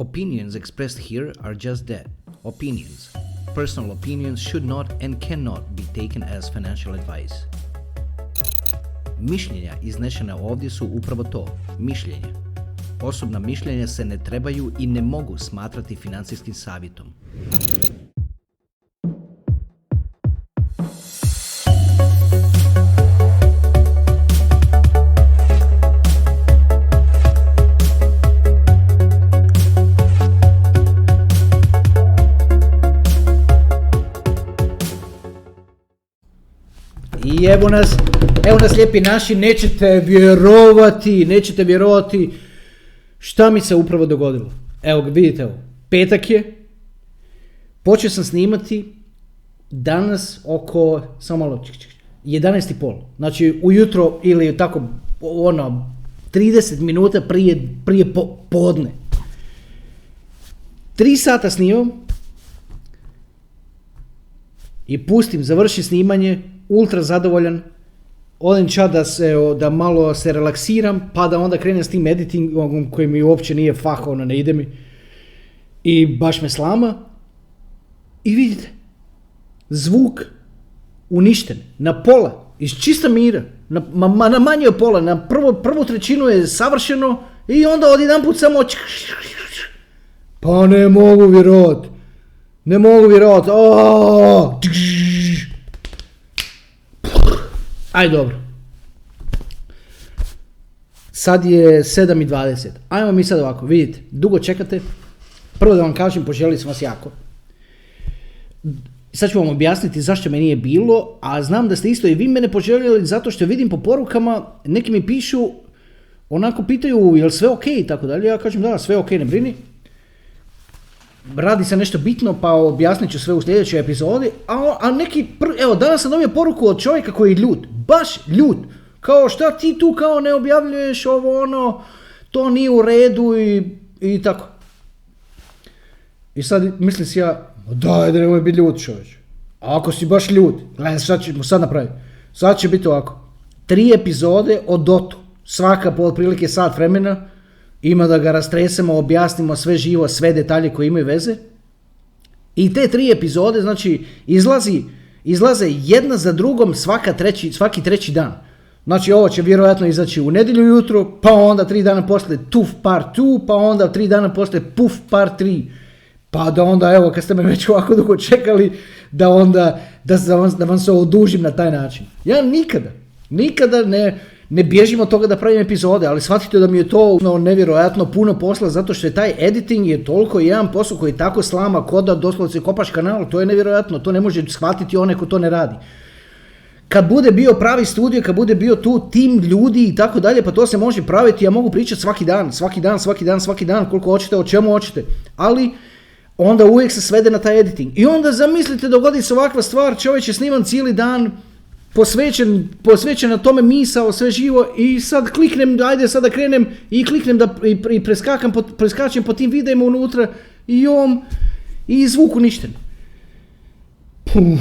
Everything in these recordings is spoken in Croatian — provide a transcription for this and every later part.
Opinions expressed here are just that opinions. Personal opinions should not and cannot be taken as financial advice. Mišljenja iznešena ovdje su upravo to, mišljenje. Osobna mišljenja se ne trebaju i ne mogu smatrati financijskim savjetom. Evo nas, evo nas lijepi naši, nećete vjerovati, nećete vjerovati šta mi se upravo dogodilo. Evo ga, vidite ovo, petak je, počeo sam snimati danas oko, samo malo, čik, čik, 11.30, znači ujutro ili tako, ono, 30 minuta prije, prije po, podne. Tri sata snimam i pustim, završi snimanje, ultra zadovoljan, odem ča da, se, da malo se relaksiram, pa da onda krenem s tim editingom koji mi uopće nije fah, ono ne ide mi. I baš me slama. I vidite, zvuk uništen, na pola, iz čista mira, na, ma, na manje od pola, na prvo, prvu trećinu je savršeno i onda odjedanput samo pa ne mogu vjerovat, ne mogu vjerovat! Aj dobro. Sad je 7.20. Ajmo mi sad ovako, vidite, dugo čekate. Prvo da vam kažem, poželili smo vas jako. Sad ću vam objasniti zašto me nije bilo, a znam da ste isto i vi mene poželjeli zato što vidim po porukama, neki mi pišu, onako pitaju jel sve ok i tako dalje, ja kažem da, sve ok, ne brini. Radi se nešto bitno, pa objasnit ću sve u sljedećoj epizodi, a, a neki, evo, danas sam dobio poruku od čovjeka koji je ljut, baš ljut, kao šta ti tu kao ne objavljuješ ovo ono, to nije u redu i, i tako. I sad mislim si ja, "Ma daj da nemoj biti ljut čovječ. A ako si baš ljut, gledaj šta ćemo sad napraviti. Sad će biti ovako. Tri epizode o Dotu, svaka po otprilike sat vremena, ima da ga rastresemo, objasnimo sve živo, sve detalje koji imaju veze. I te tri epizode, znači, izlazi, izlaze jedna za drugom svaka treći, svaki treći dan. Znači, ovo će vjerojatno izaći u nedjelju ujutro, pa onda tri dana poslije tuf par 2, pa onda tri dana poslije puf par 3. Pa da onda, evo, kad ste me već ovako dugo čekali, da onda, da, da vam se odužim na taj način. Ja nikada, nikada ne, ne bježim od toga da pravim epizode, ali shvatite da mi je to no, nevjerojatno puno posla, zato što je taj editing je toliko jedan posao koji tako slama kod da doslovce kopaš kanal, to je nevjerojatno, to ne može shvatiti onaj ko to ne radi. Kad bude bio pravi studio, kad bude bio tu tim ljudi i tako dalje, pa to se može praviti, ja mogu pričati svaki dan, svaki dan, svaki dan, svaki dan, koliko hoćete, o čemu hoćete. Ali, onda uvijek se svede na taj editing. I onda zamislite dogodi se ovakva stvar, čovjek je sniman cijeli dan, posvećen, posvećen na tome misao, sve živo i sad kliknem, ajde sad da krenem i kliknem da i, i preskakam, po, preskačem po tim videima unutra i on i zvuk uništen. Puf,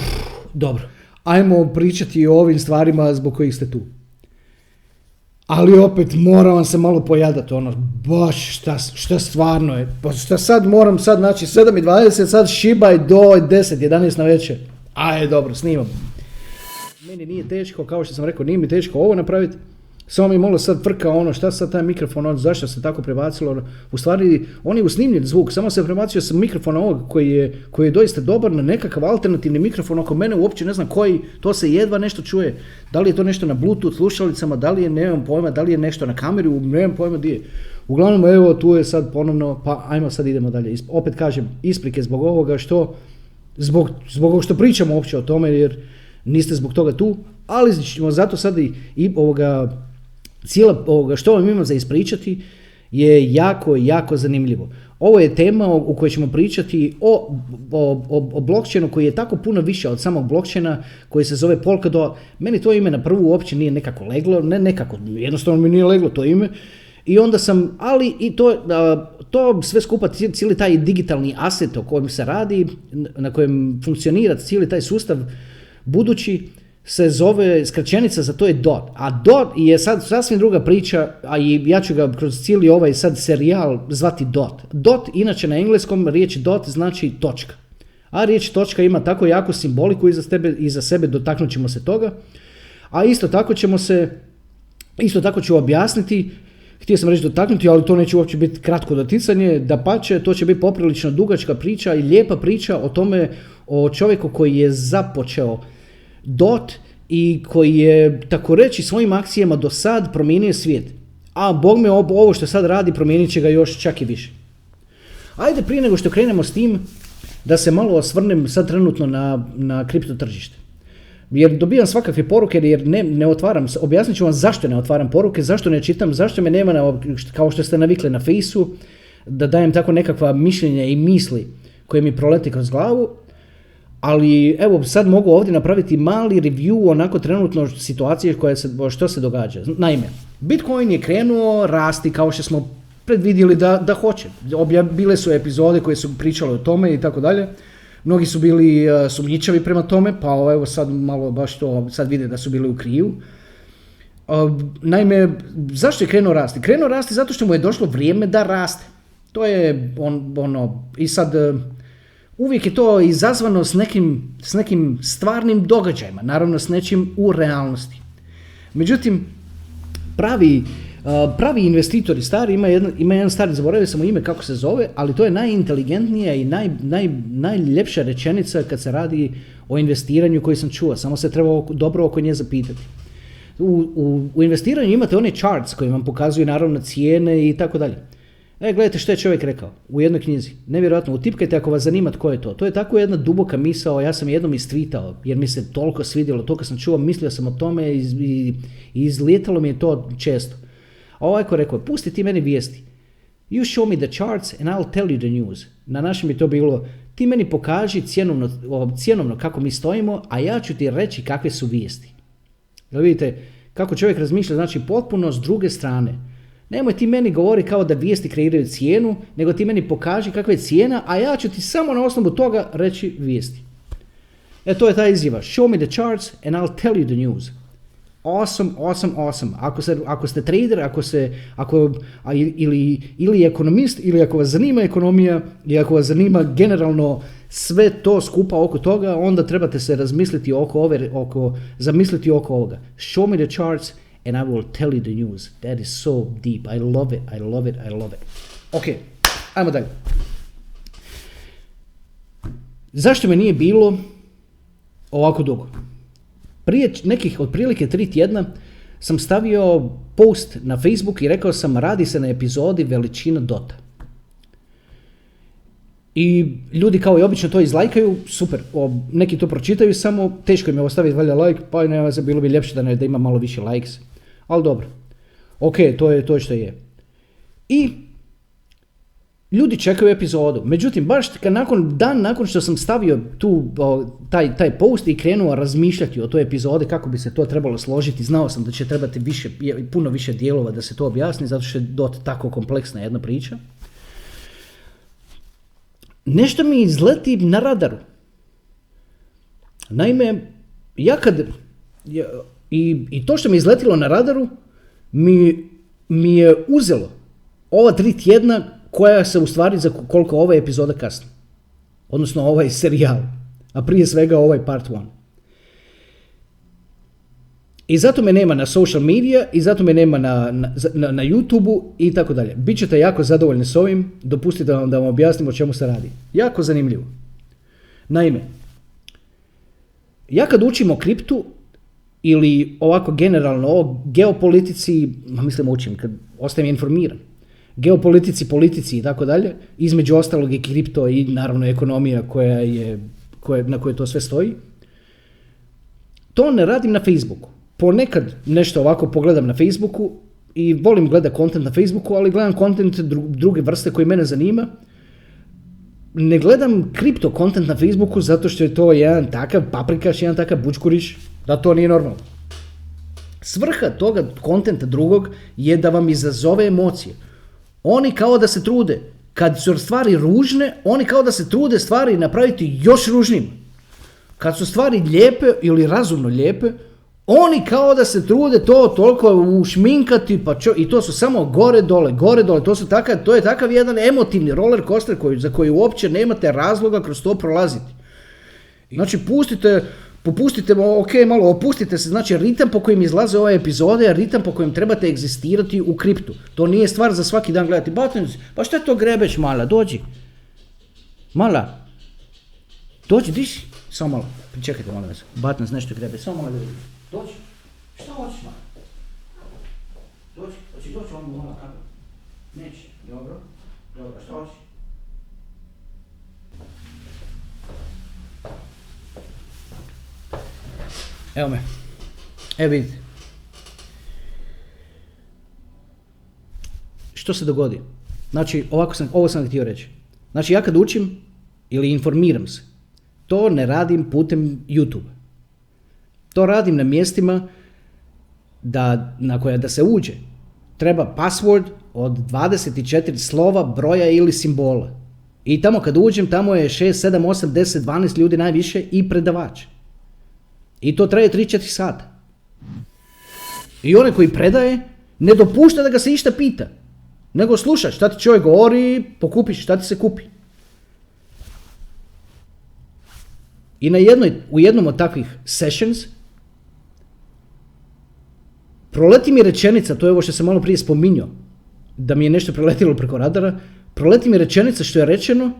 dobro. Ajmo pričati o ovim stvarima zbog kojih ste tu. Ali opet moram vam se malo pojadati, ono, baš šta, šta stvarno je. Pa šta sad moram sad, znači 7.20, sad šibaj do 10, 11 na večer. Aj, dobro, snimam. Meni nije teško, kao što sam rekao, nije mi teško ovo napraviti. Samo mi malo sad frka ono, šta sad taj mikrofon, on, zašto se tako prebacilo. U stvari, on je usnimljen zvuk, samo se prebacio sa mikrofona ovog koji je, koji je doista dobar na nekakav alternativni mikrofon oko mene, uopće ne znam koji, to se jedva nešto čuje. Da li je to nešto na bluetooth slušalicama, da li je, nemam pojma, da li je nešto na kameri, nemam pojma di je. Uglavnom, evo, tu je sad ponovno, pa ajmo sad idemo dalje. Opet kažem, isprike zbog ovoga što, zbog, zbog što pričamo uopće o tome, jer niste zbog toga tu, ali ćemo zato sad i, i ovoga, cijela ovoga što vam imam za ispričati je jako, jako zanimljivo. Ovo je tema u kojoj ćemo pričati o, o, o, o blockchainu koji je tako puno više od samog blockchaina koji se zove Polkadot. Meni to ime na prvu uopće nije nekako leglo, ne nekako, jednostavno mi nije leglo to ime. I onda sam, ali i to, to sve skupa, cijeli taj digitalni aset o kojem se radi, na kojem funkcionira cijeli taj sustav, budući se zove, skraćenica za to je DOT. A DOT je sad sasvim druga priča, a i ja ću ga kroz cijeli ovaj sad serijal zvati DOT. DOT, inače na engleskom riječ DOT znači točka. A riječ točka ima tako jako simboliku iza, tebe, iza sebe, dotaknut ćemo se toga. A isto tako ćemo se, isto tako ću objasniti, htio sam reći dotaknuti, ali to neće uopće biti kratko doticanje, da pače, to će biti poprilično dugačka priča i lijepa priča o tome, o čovjeku koji je započeo dot i koji je, tako reći, svojim akcijama do sad promijenio svijet. A Bog me ovo što sad radi promijenit će ga još čak i više. Ajde prije nego što krenemo s tim, da se malo osvrnem sad trenutno na, na kripto tržište. Jer dobijam svakakve poruke jer ne, ne otvaram, objasnit ću vam zašto ne otvaram poruke, zašto ne čitam, zašto me nema na, kao što ste navikli na fejsu, da dajem tako nekakva mišljenja i misli koje mi proleti kroz glavu, ali evo sad mogu ovdje napraviti mali review onako trenutno situacije koje se, što se događa. Naime, Bitcoin je krenuo rasti kao što smo predvidjeli da, da hoće. Bile su epizode koje su pričale o tome i tako dalje. Mnogi su bili uh, sumnjičavi prema tome, pa evo sad malo baš to, sad vide da su bili u kriju. Uh, naime, zašto je krenuo rasti? Krenuo rasti zato što mu je došlo vrijeme da raste. To je on, ono, i sad uh, uvijek je to izazvano s nekim, s nekim stvarnim događajima, naravno s nečim u realnosti. Međutim, pravi pravi investitori stari, ima jedan, ima jedan stari, zaboravio sam ime kako se zove, ali to je najinteligentnija i naj, naj, najljepša rečenica kad se radi o investiranju koji sam čuo, samo se treba dobro oko nje zapitati. U, u, u investiranju imate one charts koji vam pokazuju naravno cijene i tako dalje. E, gledajte što je čovjek rekao u jednoj knjizi. Nevjerojatno, utipkajte ako vas zanima tko je to. To je tako jedna duboka misao, ja sam jednom istvitao jer mi se toliko svidjelo, to kad sam čuo, mislio sam o tome i, i, i izlijetalo mi je to često. A ovaj ko rekao, pusti ti meni vijesti. You show me the charts and I'll tell you the news. Na našem je to bilo, ti meni pokaži cjenovno, cjenovno kako mi stojimo, a ja ću ti reći kakve su vijesti. Jel vidite, kako čovjek razmišlja, znači potpuno s druge strane. Nemoj ti meni govori kao da vijesti kreiraju cijenu, nego ti meni pokaži kakva je cijena, a ja ću ti samo na osnovu toga reći vijesti. E to je ta izjava. Show me the charts and I'll tell you the news awesome, awesome, awesome. Ako, se, ako ste trader, ako se, ako, ili, ili ekonomist, ili ako vas zanima ekonomija i ako vas zanima generalno sve to skupa oko toga, onda trebate se razmisliti oko ove, oko, zamisliti oko ovoga. Show me the charts and I will tell you the news. That is so deep. I love it, I love it, I love it. Ok, ajmo dalje. Zašto me nije bilo ovako dugo? Prije nekih otprilike tri tjedna sam stavio post na Facebook i rekao sam radi se na epizodi veličina Dota. I ljudi kao i obično to izlajkaju, super, o, neki to pročitaju, samo teško im je ostaviti valja like, pa ne bilo bi ljepše da, ne, da ima malo više likes, ali dobro. Ok, to je to što je. I ljudi čekaju epizodu. Međutim, baš kad nakon, dan nakon što sam stavio tu, taj, taj post i krenuo razmišljati o toj epizodi, kako bi se to trebalo složiti, znao sam da će trebati više, puno više dijelova da se to objasni, zato što je dot tako kompleksna jedna priča. Nešto mi izleti na radaru. Naime, ja kad, i, i to što mi izletilo na radaru, mi, mi je uzelo ova tri tjedna koja se u stvari za koliko ova epizoda kasni. Odnosno ovaj serijal. A prije svega ovaj part 1. I zato me nema na social media, i zato me nema na, na, na, na youtube i tako dalje. Bićete jako zadovoljni s ovim, dopustite vam da vam objasnim o čemu se radi. Jako zanimljivo. Naime, ja kad učim o kriptu, ili ovako generalno o geopolitici, mislim učim, kad ostajem informiran geopolitici, politici i tako dalje, između ostalog i kripto i naravno ekonomija koja je, koja, na kojoj to sve stoji. To ne radim na Facebooku. Ponekad nešto ovako pogledam na Facebooku i volim gledati kontent na Facebooku, ali gledam kontent druge vrste koji mene zanima. Ne gledam kripto kontent na Facebooku zato što je to jedan takav paprikaš, jedan takav bučkuriš, da to nije normalno. Svrha toga kontenta drugog je da vam izazove emocije. Oni kao da se trude. Kad su stvari ružne, oni kao da se trude stvari napraviti još ružnim. kad su stvari lijepe ili razumno lijepe, oni kao da se trude to toliko ušminkati, pa čo, i to su samo gore dole, gore dole, to, su takav, to je takav jedan emotivni roller coaster koji, za koji uopće nemate razloga kroz to prolaziti. Znači pustite, popustite, ok, malo opustite se, znači ritam po kojem izlaze ove epizode je ritam po kojem trebate egzistirati u kriptu. To nije stvar za svaki dan gledati. Buttons, pa šta to grebeš mala, dođi. Mala, dođi, diši. Samo malo, pričekajte molim vas. Nešto grebe, samo malo. Dođi, šta hoćeš mala? Dođi, hoći doći on mala kako? Neće, dobro, dobro, šta hoćeš? Evo me. Evo vidite. Što se dogodi? Znači, ovako sam, ovo sam htio reći. Znači, ja kad učim ili informiram se, to ne radim putem YouTube. To radim na mjestima da, na koja da se uđe. Treba password od 24 slova, broja ili simbola. I tamo kad uđem, tamo je 6, 7, 8, 10, 12 ljudi najviše i predavač. I to traje 3-4 sata. I onaj koji predaje ne dopušta da ga se išta pita. Nego sluša šta ti čovjek govori, pokupiš šta ti se kupi. I na jednoj, u jednom od takvih sessions proleti mi rečenica, to je ovo što sam malo prije spominjao, da mi je nešto preletilo preko radara, proleti mi rečenica što je rečeno,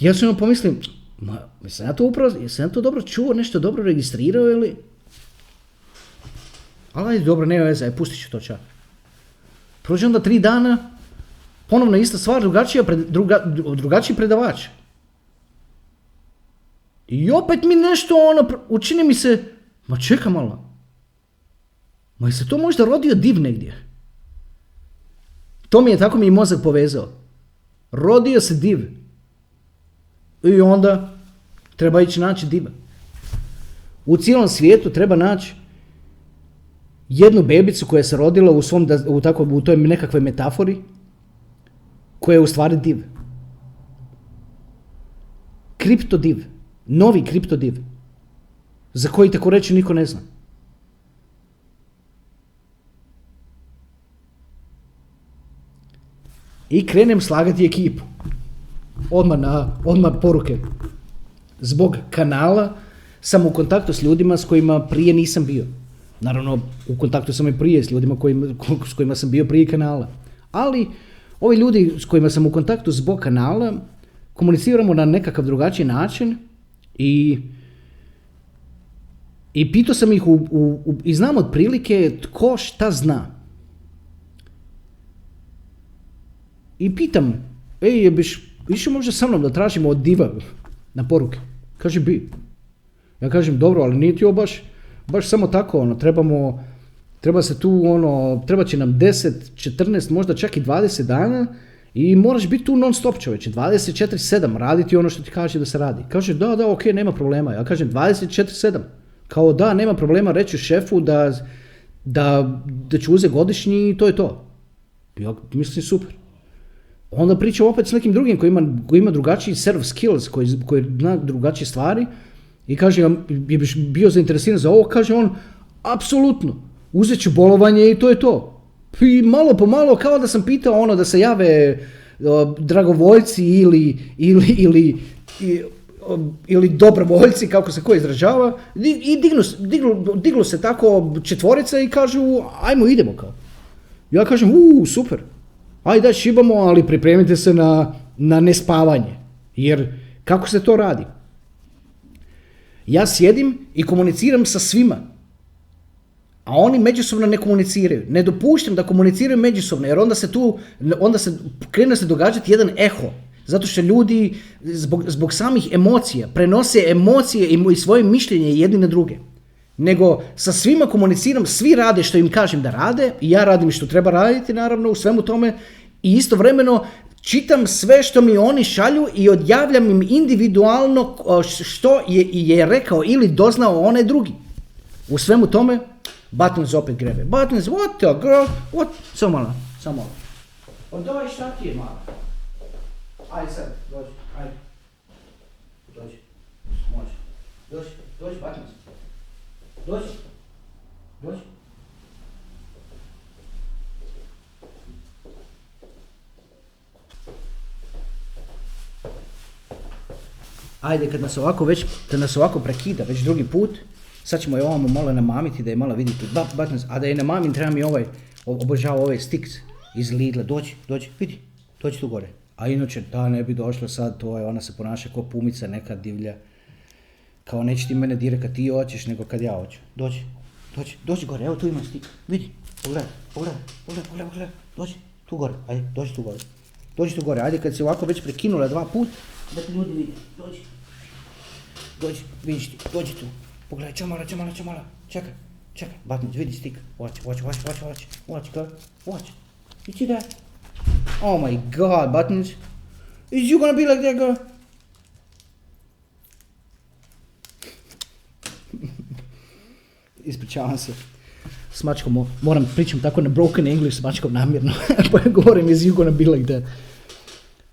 ja sam pomislim, ma, jesam ja to upravo, jesam ja to dobro čuo, nešto dobro registrirao ili... Ali dobro, nema veze, pustit ću to čak. Prođe onda tri dana, ponovno ista stvar, drugačija, druga, drugačiji predavač. I opet mi nešto ono, učini mi se, ma čeka malo, ma se to možda rodio div negdje? To mi je, tako mi mozak povezao. Rodio se div. I onda treba ići naći diva. U cijelom svijetu treba naći jednu bebicu koja se rodila u svom, u, tako, u toj nekakvoj metafori, koja je u stvari div. Kriptodiv. Novi kriptodiv. Za koji tako reći niko ne zna. I krenem slagati ekipu. Odmah na, odmah poruke. Zbog kanala sam u kontaktu s ljudima s kojima prije nisam bio. Naravno, u kontaktu sam i prije s ljudima kojima, s kojima sam bio prije kanala. Ali, ovi ljudi s kojima sam u kontaktu zbog kanala, komuniciramo na nekakav drugačiji način i i pitao sam ih u, u, u, i znam otprilike tko šta zna. I pitam, ej, biš išao možda sa mnom da tražimo od diva na poruke? Kaže, bi. Ja kažem, dobro, ali nije ti baš, samo tako, ono, trebamo, treba se tu, ono, treba će nam 10, 14, možda čak i 20 dana i moraš biti tu non stop čovječe, 24-7, raditi ono što ti kaže da se radi. Kaže, da, da, ok, nema problema. Ja kažem, 24-7. Kao da, nema problema reći šefu da, da, da ću uzeti godišnji i to je to. Ja mislim, super. Onda pričam opet s nekim drugim koji ima, koji ima drugačiji of skills, koji, koji zna drugačije stvari i kaže, ja je bio zainteresiran za ovo, kaže on, apsolutno, uzet ću bolovanje i to je to. I malo po malo, kao da sam pitao ono da se jave uh, dragovoljci ili, ili, ili, ili dobrovoljci, kako se ko izražava, i dignu, diglu, diglu se tako četvorica i kažu, ajmo idemo kao. Ja kažem, u, super, ajde da šibamo, ali pripremite se na, na nespavanje. Jer kako se to radi? Ja sjedim i komuniciram sa svima. A oni međusobno ne komuniciraju. Ne dopuštam da komuniciraju međusobno, jer onda se tu, onda se krene se događati jedan eho. Zato što ljudi zbog, zbog samih emocija prenose emocije i svoje mišljenje jedni na druge. Nego sa svima komuniciram, svi rade što im kažem da rade i ja radim što treba raditi naravno u svemu tome i istovremeno čitam sve što mi oni šalju i odjavljam im individualno što je, je rekao ili doznao onaj drugi. U svemu tome Buttons opet grebe. Buttons, what the girl, what? Samo malo, samo malo. Odaj šta ti je malo? Ajde sad, dođi, ajde. Dođi. Dođi, dođi, Batnić. Dođi. Dođi. Ajde, kad nas ovako već, kad nas ovako prekida već drugi put, sad ćemo je ovamo malo namamiti da je malo vidite. Batnić, a da je namamim treba mi ovaj, o- obožavao ovaj Stix iz Lidla. Dođi, dođi, vidi, dođi tu gore. A inače, ta ne bi došla sad, to je, ona se ponaša kao pumica neka divlja. Kao neće ti mene dirati kad ti hoćeš, nego kad ja hoću. Dođi, dođi, dođi gore, evo tu ima stik. Vidi, pogledaj, pogledaj, pogledaj, pogledaj, pogledaj. Dođi, tu gore, ajde, dođi tu gore. Dođi tu gore, ajde kad se ovako već prekinula dva put, da ti ljudi vide. Dođi. Dođi, vidiš ti, dođi tu. Pogledaj, čamala, čamala, čamala. Čekaj, čekaj, Batnić, vidi stik. Watch, watch, watch, watch, watch, watch, girl, watch. You see? Oh my god, Batnić. Is you gonna be like that, girl? Ispričavam se. S mačkom, mo- moram pričam tako na broken English s mačkom namjerno. pa ja govorim is you gonna be like that.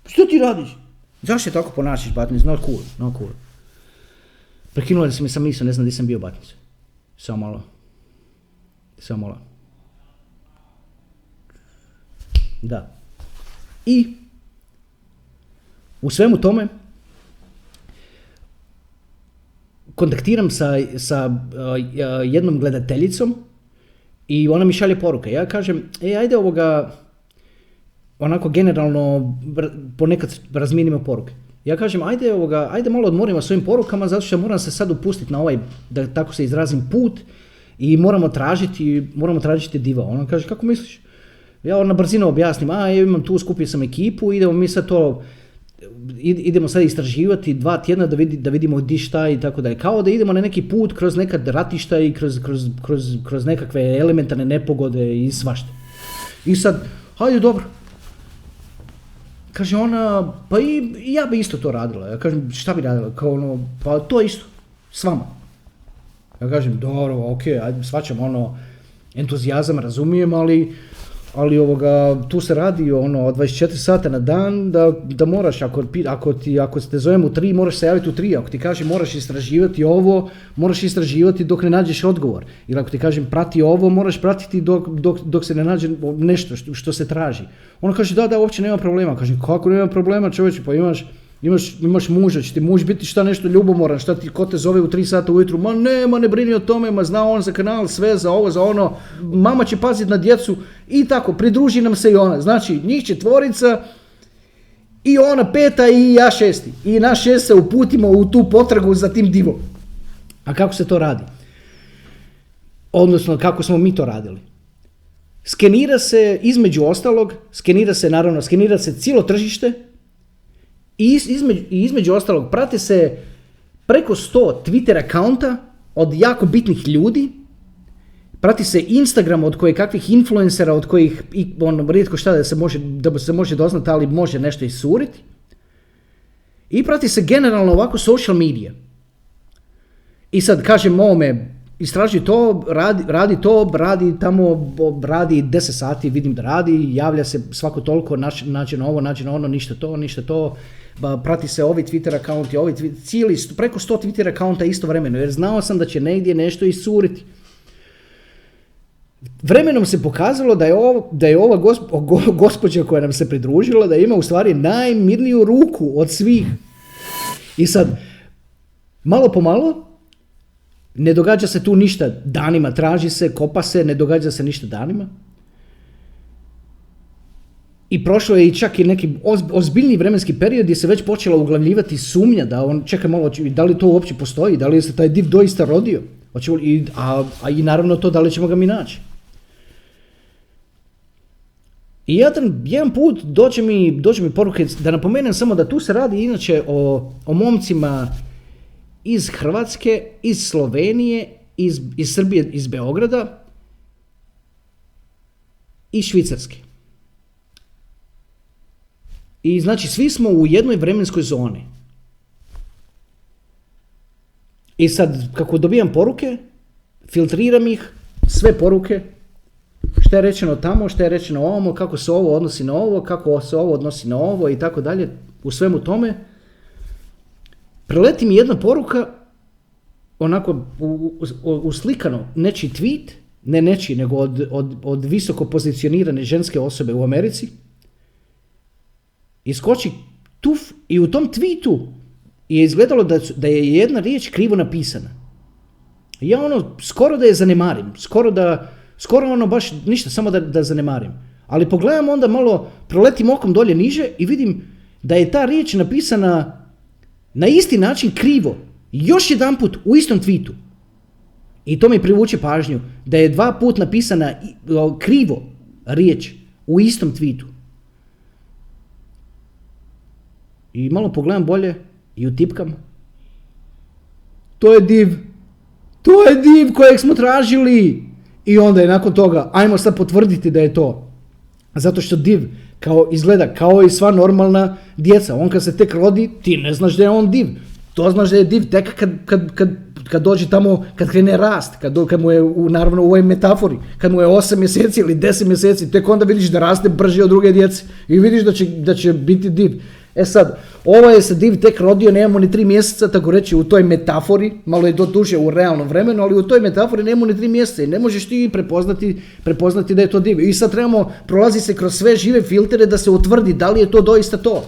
Što ti radiš? Zašto je tako ponašaš, Batnić? Not cool, not cool. Prekinula si mi sam misao, ne znam gdje sam bio, Batnić. Samo malo. Samo malo. Da. I u svemu tome kontaktiram sa, sa uh, uh, jednom gledateljicom i ona mi šalje poruke. Ja kažem, e, ajde ovoga, onako generalno ponekad razmijenimo poruke. Ja kažem, ajde, ovoga, ajde malo odmorimo svojim porukama, zato što moram se sad upustiti na ovaj, da tako se izrazim, put i moramo tražiti, moramo tražiti diva. Ona kaže, kako misliš? Ja na brzinu objasnim, a ja imam tu, skupio sam ekipu, idemo mi sad to, idemo sad istraživati dva tjedna da, vidi, da vidimo di šta i tako dalje. Kao da idemo na neki put kroz neka ratišta i kroz, kroz, kroz, kroz nekakve elementarne nepogode i svašta. I sad, hajde dobro. Kaže ona, pa i ja bi isto to radila. Ja kažem, šta bi radila? Kao ono, pa to isto, s vama. Ja kažem, dobro, ok, ajde, svačam ono, entuzijazam, razumijem, ali, ali ovoga, tu se radi ono, 24 sata na dan, da, da moraš, ako, ako, ti, ako te zovem u tri, moraš se javiti u tri, ako ti kažem moraš istraživati ovo, moraš istraživati dok ne nađeš odgovor. Ili ako ti kažem prati ovo, moraš pratiti dok, dok, dok se ne nađe nešto što, što se traži. Ona kaže, da, da, uopće nema problema. Kažem, kako nema problema, čovječe, pa imaš, Imaš, imaš muža, će ti muž biti šta nešto ljubomoran, šta ti, ko te zove u 3 sata ujutru, ma ne, ma ne brini o tome, ma zna on za kanal, sve za ovo, za ono, mama će paziti na djecu i tako, pridruži nam se i ona. Znači, njih četvorica i ona peta i ja šesti. I naš šest se uputimo u tu potragu za tim divom. A kako se to radi? Odnosno, kako smo mi to radili? Skenira se, između ostalog, skenira se, naravno, skenira se cijelo tržište, i iz- između, između ostalog prate se preko 100 Twitter akaunta od jako bitnih ljudi, prati se Instagram od koje kakvih influencera, od kojih i ono, rijetko šta da se može, da se može doznati, ali može nešto isuriti. I prati se generalno ovako social media. I sad kažem ovome, istraži to, radi, radi to, radi tamo, radi 10 sati, vidim da radi, javlja se svako toliko, nađe na ovo, nađe na ono, ništa to, ništa to, prati se ovi Twitter akaunti, ovi Twi- cijeli, preko 100 Twitter akaunta istovremeno, jer znao sam da će negdje nešto isuriti. Vremenom se pokazalo da je, ovo, da je ova gosp- go- gospođa koja nam se pridružila, da ima u stvari najmirniju ruku od svih. I sad, malo po malo, ne događa se tu ništa danima, traži se, kopa se, ne događa se ništa danima. I prošlo je i čak i neki oz- ozbiljni vremenski period gdje se već počela uglavljivati sumnja da on, čekaj malo, da li to uopće postoji, da li se taj div doista rodio, i, a, a i naravno to da li ćemo ga mi naći. I jedan, jedan put dođe mi, poruke, da napomenem samo da tu se radi inače o, o momcima iz Hrvatske, iz Slovenije, iz, iz Srbije, iz Beograda i Švicarske. I znači svi smo u jednoj vremenskoj zoni. I sad kako dobijam poruke, filtriram ih, sve poruke, šta je rečeno tamo, šta je rečeno ovamo, kako se ovo odnosi na ovo, kako se ovo odnosi na ovo i tako dalje, u svemu tome. Preleti mi jedna poruka onako uslikano nečiji tweet, ne nečiji, nego od, od, od visoko pozicionirane ženske osobe u Americi, iskoči tuf i u tom tweetu je izgledalo da, da je jedna riječ krivo napisana. Ja ono, skoro da je zanemarim, skoro da, skoro ono baš ništa, samo da, da zanemarim. Ali pogledam onda malo, proletim okom dolje niže i vidim da je ta riječ napisana na isti način krivo. Još jedanput u istom tweetu. I to mi privuče pažnju da je dva put napisana krivo riječ u istom tweetu. I malo pogledam bolje i utipkam. To je div. To je div kojeg smo tražili. I onda je nakon toga, ajmo sad potvrditi da je to. Zato što div kao izgleda kao i sva normalna djeca. On kad se tek rodi, ti ne znaš da je on div. To znaš da je div tek kad, kad, kad, kad dođe tamo, kad krene rast, kad, mu je, u, naravno u ovoj metafori, kad mu je 8 mjeseci ili 10 mjeseci, tek onda vidiš da raste brže od druge djece i vidiš da će, da će biti div. E sad, ovaj je se div tek rodio, nemamo ni tri mjeseca, tako reći, u toj metafori, malo je to duže u realnom vremenu, ali u toj metafori nemamo ni tri mjeseca i ne možeš ti prepoznati, prepoznati da je to div. I sad trebamo, prolazi se kroz sve žive filtere da se utvrdi da li je to doista to.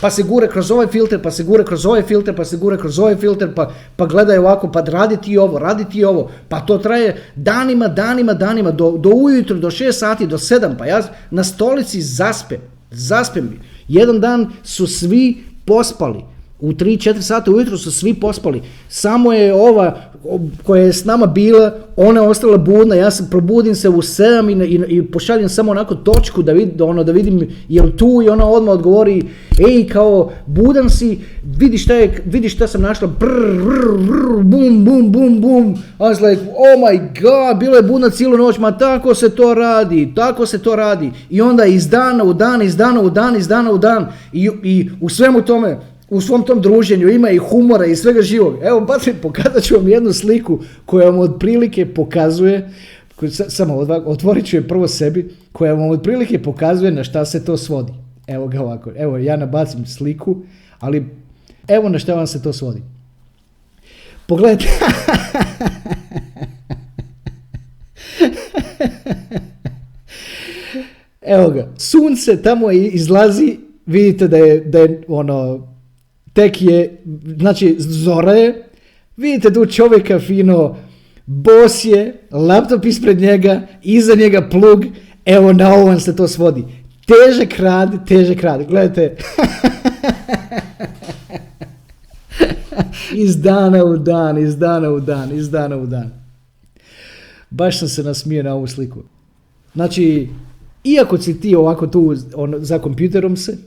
Pa se gure kroz ovaj filter, pa se gure kroz ovaj filter, pa se gure kroz ovaj filter, pa, pa gledaj ovako, pa radi ti ovo, radi ti ovo. Pa to traje danima, danima, danima, do, do ujutro, do 6 sati, do 7, pa ja na stolici zaspem, zaspem. Jedan dan su svi pospali. U 3-4 sata ujutro su svi pospali. Samo je ova koja je s nama bila, ona je ostala budna. Ja se probudim se u 7 i, i, i pošaljem samo onako točku da, vid, ono, da vidim je li tu i ona odmah odgovori ej kao budan si, vidi šta, je, vidi šta sam našla, brr, brr, brr, bum, bum, bum, bum. I was like, oh my god, bila je budna cijelu noć, ma tako se to radi, tako se to radi. I onda iz dana u dan, iz dana u dan, iz dana u dan i, i u svemu tome, u svom tom druženju ima i humora i svega živog. Evo, Patrik, pokazat ću vam jednu sliku koja vam otprilike pokazuje, samo otvorit ću je prvo sebi, koja vam otprilike pokazuje na šta se to svodi. Evo ga ovako, evo ja nabacim sliku, ali evo na šta vam se to svodi. Pogledajte. Evo ga, sunce tamo izlazi, vidite da je, da je ono, tek je, znači zora je, vidite tu čovjeka fino, bos je, laptop ispred njega, iza njega plug, evo na ovo vam se to svodi. Težak rad, težak rad, gledajte. iz dana u dan, iz dana u dan, iz dana u dan. Baš sam se nasmio na ovu sliku. Znači, iako si ti ovako tu ono, za kompjuterom se,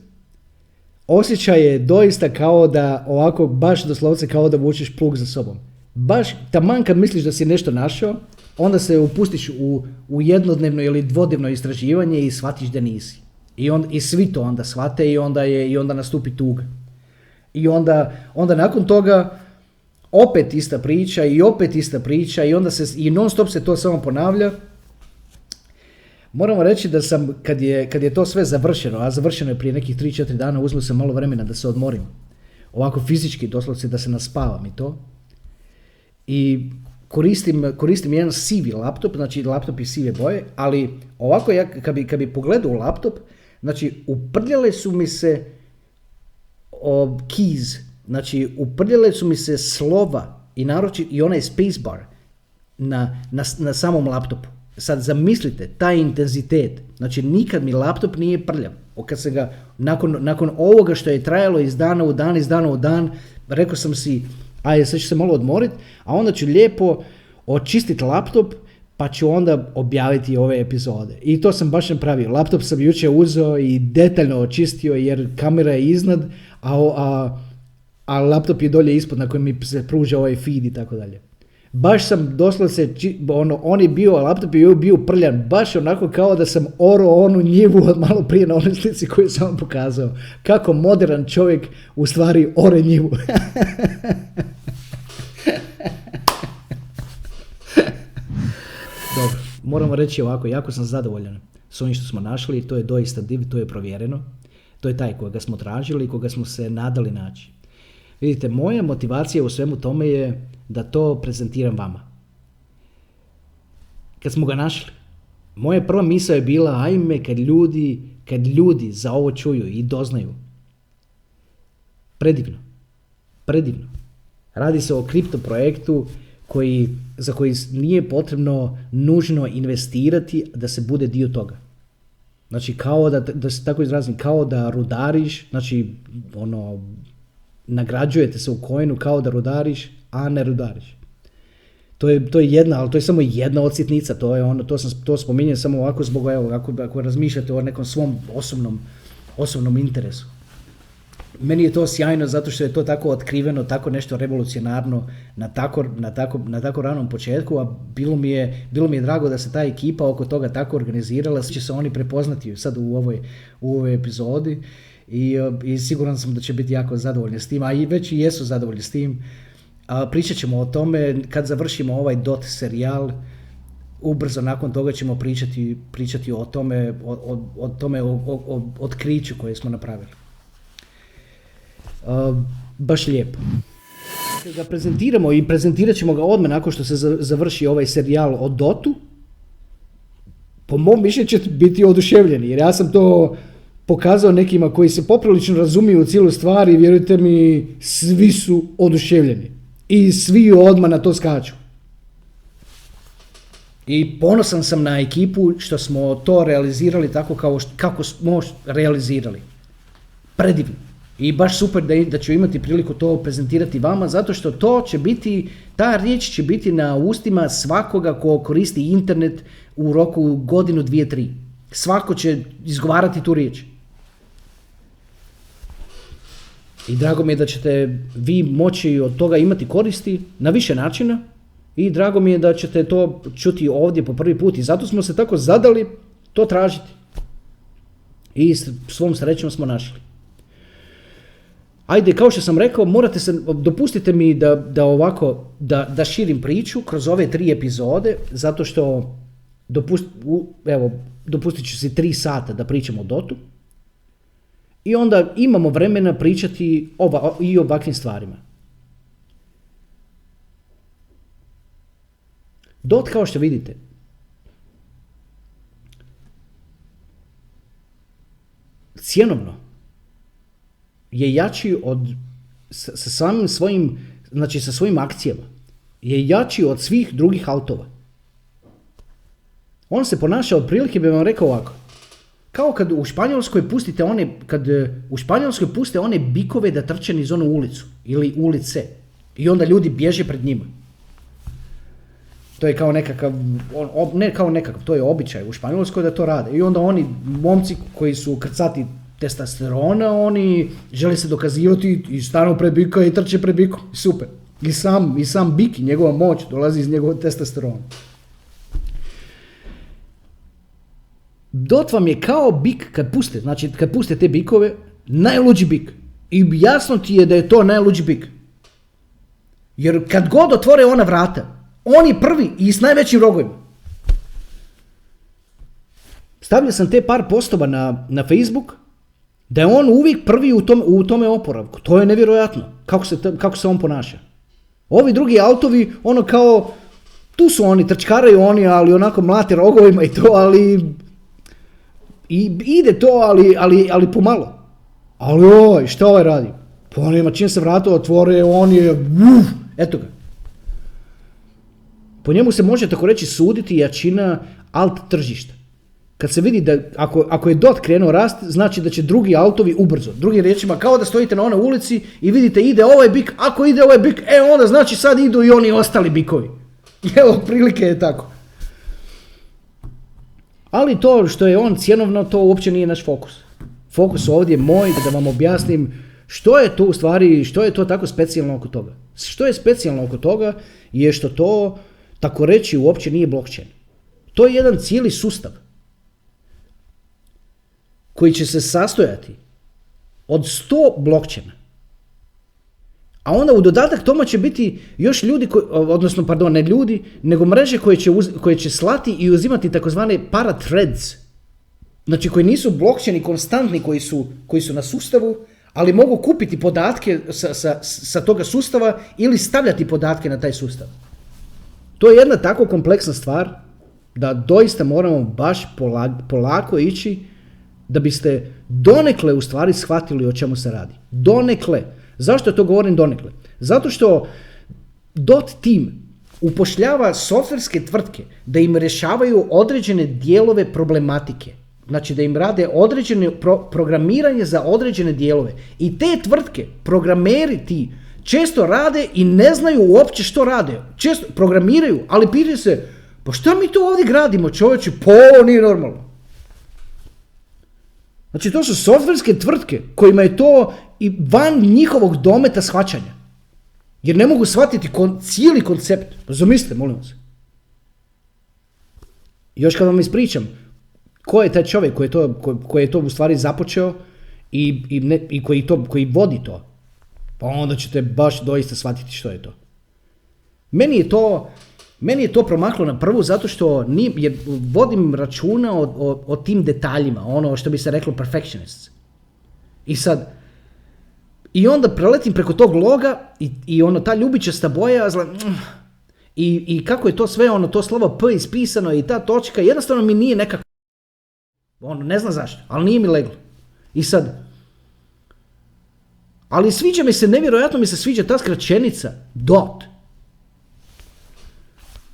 osjećaj je doista kao da ovako, baš doslovce kao da vučeš plug za sobom. Baš, taman kad misliš da si nešto našao, onda se upustiš u, u jednodnevno ili dvodnevno istraživanje i shvatiš da nisi. I, on, I svi to onda shvate i onda, je, i onda nastupi tuga. I onda, onda nakon toga opet ista priča i opet ista priča i onda se i non stop se to samo ponavlja. Moramo reći da sam, kad je, kad je to sve završeno, a završeno je prije nekih 3-4 dana, uzeo sam malo vremena da se odmorim. Ovako fizički, doslovce da se naspavam i to. I koristim, koristim jedan sivi laptop, znači laptop iz sive boje, ali ovako ja kad bi, kad bi pogledao laptop, znači uprljale su mi se o, keys, znači uprljale su mi se slova i naroči i onaj spacebar na, na, na samom laptopu. Sad zamislite, taj intenzitet, znači nikad mi laptop nije prljav. Kad se ga, nakon, nakon ovoga što je trajalo iz dana u dan, iz dana u dan, rekao sam si, ajde sad ću se malo odmorit, a onda ću lijepo očistiti laptop, pa ću onda objaviti ove epizode. I to sam baš napravio. Laptop sam jučer uzeo i detaljno očistio jer kamera je iznad, a, a, a laptop je dolje ispod na kojem mi se pruža ovaj feed i tako dalje. Baš sam doslovce, ono, on je bio, laptop je bio prljan, baš onako kao da sam oro onu njivu od malo prije na onoj slici koju sam vam pokazao. Kako modern čovjek u stvari ore njivu. Dobro, moramo reći ovako, jako sam zadovoljan s ovim što smo našli, to je doista div, to je provjereno. To je taj koga smo tražili i koga smo se nadali naći. Vidite, moja motivacija u svemu tome je da to prezentiram vama. Kad smo ga našli, moja prva misao je bila, ajme kad ljudi, kad ljudi za ovo čuju i doznaju. Predivno. Predivno. Radi se o kripto projektu koji, za koji nije potrebno nužno investirati da se bude dio toga. Znači kao da, da se tako izrazim, kao da rudariš, znači ono, nagrađujete se u coinu kao da rudariš, a ne rudariš. To je, to je jedna, ali to je samo jedna odsjetnica, to je ono, to sam to spominjem samo ovako zbog, evo, ako, ako razmišljate o nekom svom osobnom, osobnom interesu. Meni je to sjajno zato što je to tako otkriveno, tako nešto revolucionarno na tako, na tako, na tako ranom početku, a bilo mi, je, bilo mi je drago da se ta ekipa oko toga tako organizirala, će se oni prepoznati sad u ovoj, u ovoj epizodi i, i siguran sam da će biti jako zadovoljni s tim, a i već i jesu zadovoljni s tim. A, pričat ćemo o tome kad završimo ovaj DOT serijal, ubrzo nakon toga ćemo pričati, pričati o tome, o, o, o tome, o, otkriću koje smo napravili. Uh, baš lijepo. Ga prezentiramo i prezentirat ćemo ga odmah nakon što se završi ovaj serijal o Dotu, po mom mišljenju ćete biti oduševljeni, jer ja sam to pokazao nekima koji se poprilično razumiju u cijelu stvar i vjerujte mi, svi su oduševljeni. I svi odmah na to skaču. I ponosan sam na ekipu što smo to realizirali tako kao što, kako smo realizirali. Predivno. I baš super da, da ću imati priliku to prezentirati vama, zato što to će biti, ta riječ će biti na ustima svakoga ko koristi internet u roku godinu, dvije, tri. Svako će izgovarati tu riječ. I drago mi je da ćete vi moći od toga imati koristi na više načina i drago mi je da ćete to čuti ovdje po prvi put i zato smo se tako zadali to tražiti. I svom srećom smo našli. Ajde, kao što sam rekao, morate se, dopustite mi da, da ovako, da, da širim priču kroz ove tri epizode, zato što dopust, evo, dopustit ću si tri sata da pričamo o Dotu. I onda imamo vremena pričati ova, i o ovakvim stvarima. Dot, kao što vidite, cjenovno je jači od, sa, sa samim svojim, znači sa svojim akcijama, je jači od svih drugih autova. On se ponaša otprilike, bi vam rekao ovako, kao kad u Španjolskoj pustite one, kad e, u Španjolskoj puste one bikove da trče niz onu ulicu ili ulice i onda ljudi bježe pred njima. To je kao nekakav, ne kao nekakav, to je običaj u Španjolskoj da to rade. I onda oni momci koji su krcati testosterona, oni žele se dokazivati i stanu pred bika i trče pred bikom. Super. I sam, I sam bik i njegova moć dolazi iz njegovog testosterona. Dot vam je kao bik kad puste, znači kad puste te bikove, najluđi bik. I jasno ti je da je to najluđi bik. Jer kad god otvore ona vrata, oni prvi i s najvećim rogovima. Stavio sam te par postova na, na Facebook da je on uvijek prvi u, tom, u tome oporavku. To je nevjerojatno. Kako se, kako se on ponaša. Ovi drugi autovi, ono kao, tu su oni, trčkaraju oni, ali onako mlate rogovima i to, ali i ide to, ali, ali, ali pomalo. Ali oj, šta ovaj radi? Pa on ima čim se vrata otvore, on je, uf, eto ga. Po njemu se može tako reći suditi jačina alt tržišta. Kad se vidi da ako, ako je dot krenuo rast, znači da će drugi autovi ubrzo. Drugim riječima, kao da stojite na onoj ulici i vidite ide ovaj bik, ako ide ovaj bik, e onda znači sad idu i oni ostali bikovi. Evo, prilike je tako. Ali to što je on cjenovno, to uopće nije naš fokus. Fokus ovdje je moj da vam objasnim što je to u stvari, što je to tako specijalno oko toga. Što je specijalno oko toga je što to, tako reći, uopće nije blockchain. To je jedan cijeli sustav koji će se sastojati od 100 blockchaina. A onda u dodatak tome će biti još ljudi, koji, odnosno pardon, ne ljudi, nego mreže koje će, koje će slati i uzimati takozvane parathreads. Znači koji nisu blockchaini konstantni koji su, koji su na sustavu, ali mogu kupiti podatke sa, sa, sa toga sustava ili stavljati podatke na taj sustav. To je jedna tako kompleksna stvar da doista moramo baš pola- polako ići da biste donekle u stvari shvatili o čemu se radi. Donekle. Zašto to govorim donekle? Zato što dot team upošljava softverske tvrtke da im rješavaju određene dijelove problematike. Znači da im rade određene pro- programiranje za određene dijelove. I te tvrtke, programeri ti, često rade i ne znaju uopće što rade. Često programiraju, ali pitaju se, pa šta mi to ovdje gradimo čovječe, pa ovo nije normalno. Znači to su softverske tvrtke kojima je to i van njihovog dometa shvaćanja. Jer ne mogu shvatiti kon, cijeli koncept. Pa zamislite, molim vas. Još kad vam ispričam, ko je taj čovjek koji je to, ko, koji je to u stvari započeo i, i, i koji, to, koji vodi to, pa onda ćete baš doista shvatiti što je to. Meni je to, meni je to promaklo na prvu zato što ni, jer vodim računa o, o, o tim detaljima, ono što bi se reklo perfectionists. I sad, i onda preletim preko tog loga i, i ono ta ljubičasta boja, zla, i, i kako je to sve, ono to slovo P ispisano i ta točka, jednostavno mi nije nekako, ono ne znam zašto, ali nije mi leglo. I sad, ali sviđa mi se, nevjerojatno mi se sviđa ta skraćenica, dot.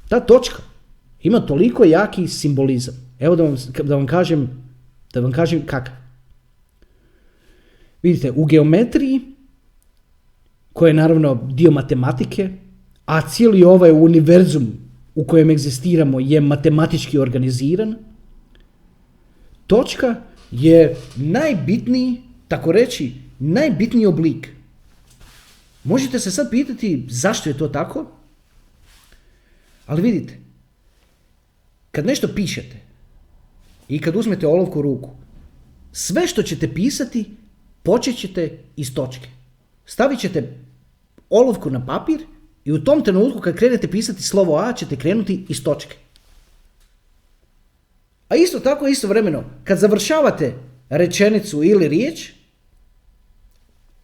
Ta točka ima toliko jaki simbolizam. Evo da vam, da vam kažem, da vam kažem kakav. Vidite, u geometriji, koja je naravno dio matematike, a cijeli ovaj univerzum u kojem egzistiramo je matematički organiziran, točka je najbitniji, tako reći, najbitniji oblik. Možete se sad pitati zašto je to tako? Ali vidite, kad nešto pišete i kad uzmete olovku u ruku, sve što ćete pisati počet ćete iz točke. Stavit ćete olovku na papir i u tom trenutku kad krenete pisati slovo A ćete krenuti iz točke. A isto tako istovremeno, kad završavate rečenicu ili riječ,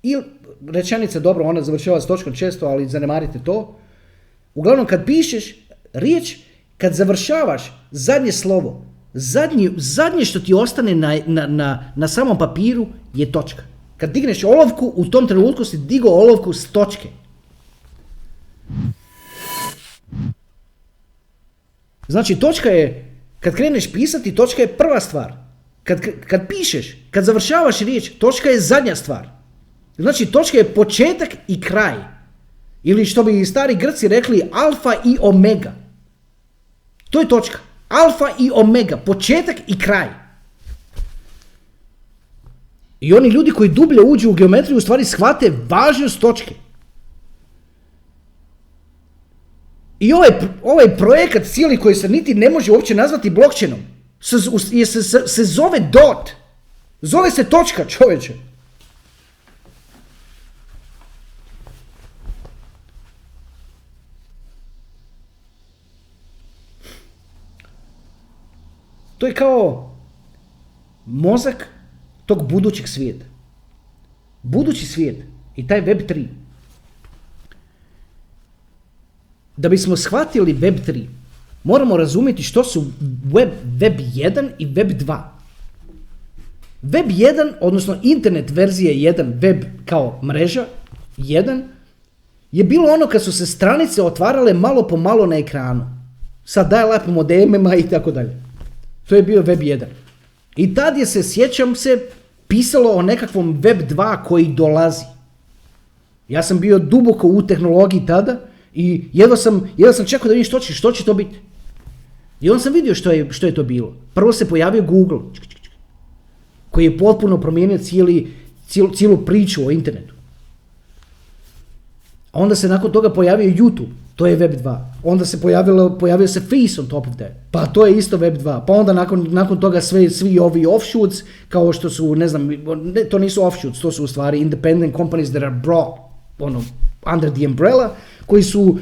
ili rečenica, dobro, ona završava s točkom često, ali zanemarite to. Uglavnom, kad pišeš riječ, kad završavaš zadnje slovo, zadnje, zadnje što ti ostane na, na, na, na samom papiru je točka. Kad digneš olovku, u tom trenutku si digao olovku s točke. Znači, točka je, kad kreneš pisati, točka je prva stvar. Kad, kad pišeš, kad završavaš riječ, točka je zadnja stvar. Znači, točka je početak i kraj. Ili što bi stari Grci rekli, alfa i omega. To je točka. Alfa i omega, početak i kraj. I oni ljudi koji dublje uđu u geometriju u stvari shvate važnost točke. I ovaj, ovaj projekat cijeli koji se niti ne može uopće nazvati blockchainom, se, se, se, se zove dot. Zove se točka, čovječe. To je kao mozak tog budućeg svijeta. Budući svijet i taj Web 3. Da bismo shvatili Web 3, moramo razumjeti što su Web, Web 1 i Web 2. Web 1, odnosno internet verzije 1, web kao mreža 1, je bilo ono kad su se stranice otvarale malo po malo na ekranu. Sa dial-up modemima i tako dalje. To je bio Web 1. I tad je se, sjećam se, pisalo o nekakvom Web 2 koji dolazi. Ja sam bio duboko u tehnologiji tada i jedva sam, jedva sam čekao da vidim što će, što će to biti. I onda sam vidio što je, što je to bilo. Prvo se pojavio Google, koji je potpuno promijenio cijeli, cijelu, cijelu priču o internetu. A onda se nakon toga pojavio YouTube, to je Web 2. Onda se pojavilo, pojavio se Face on top of that, pa to je isto Web 2. Pa onda nakon, nakon toga sve, svi ovi offshoots, kao što su, ne znam, ne, to nisu offshoots, to su u stvari independent companies that are brought ono, under the umbrella, koji su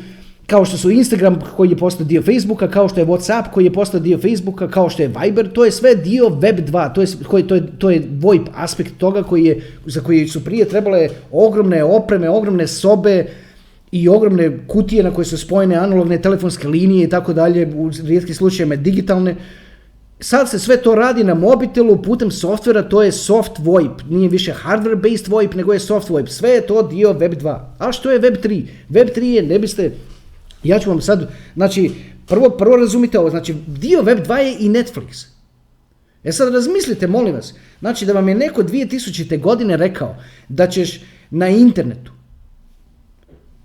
kao što su Instagram koji je postao dio Facebooka, kao što je Whatsapp koji je postao dio Facebooka, kao što je Viber, to je sve dio Web 2, to je, koji, to je, to je VoIP aspekt toga koji je, za koji su prije trebale ogromne opreme, ogromne sobe i ogromne kutije na koje su spojene analogne telefonske linije i tako dalje, u rijetkim slučajevima digitalne. Sad se sve to radi na mobitelu putem softvera, to je soft VoIP, nije više hardware based VoIP, nego je soft VoIP. Sve je to dio Web 2. A što je Web 3? Web 3 je, ne biste ja ću vam sad, znači, prvo, prvo razumite ovo, znači, dio Web 2 je i Netflix. E sad razmislite, molim vas, znači da vam je neko 2000. godine rekao da ćeš na internetu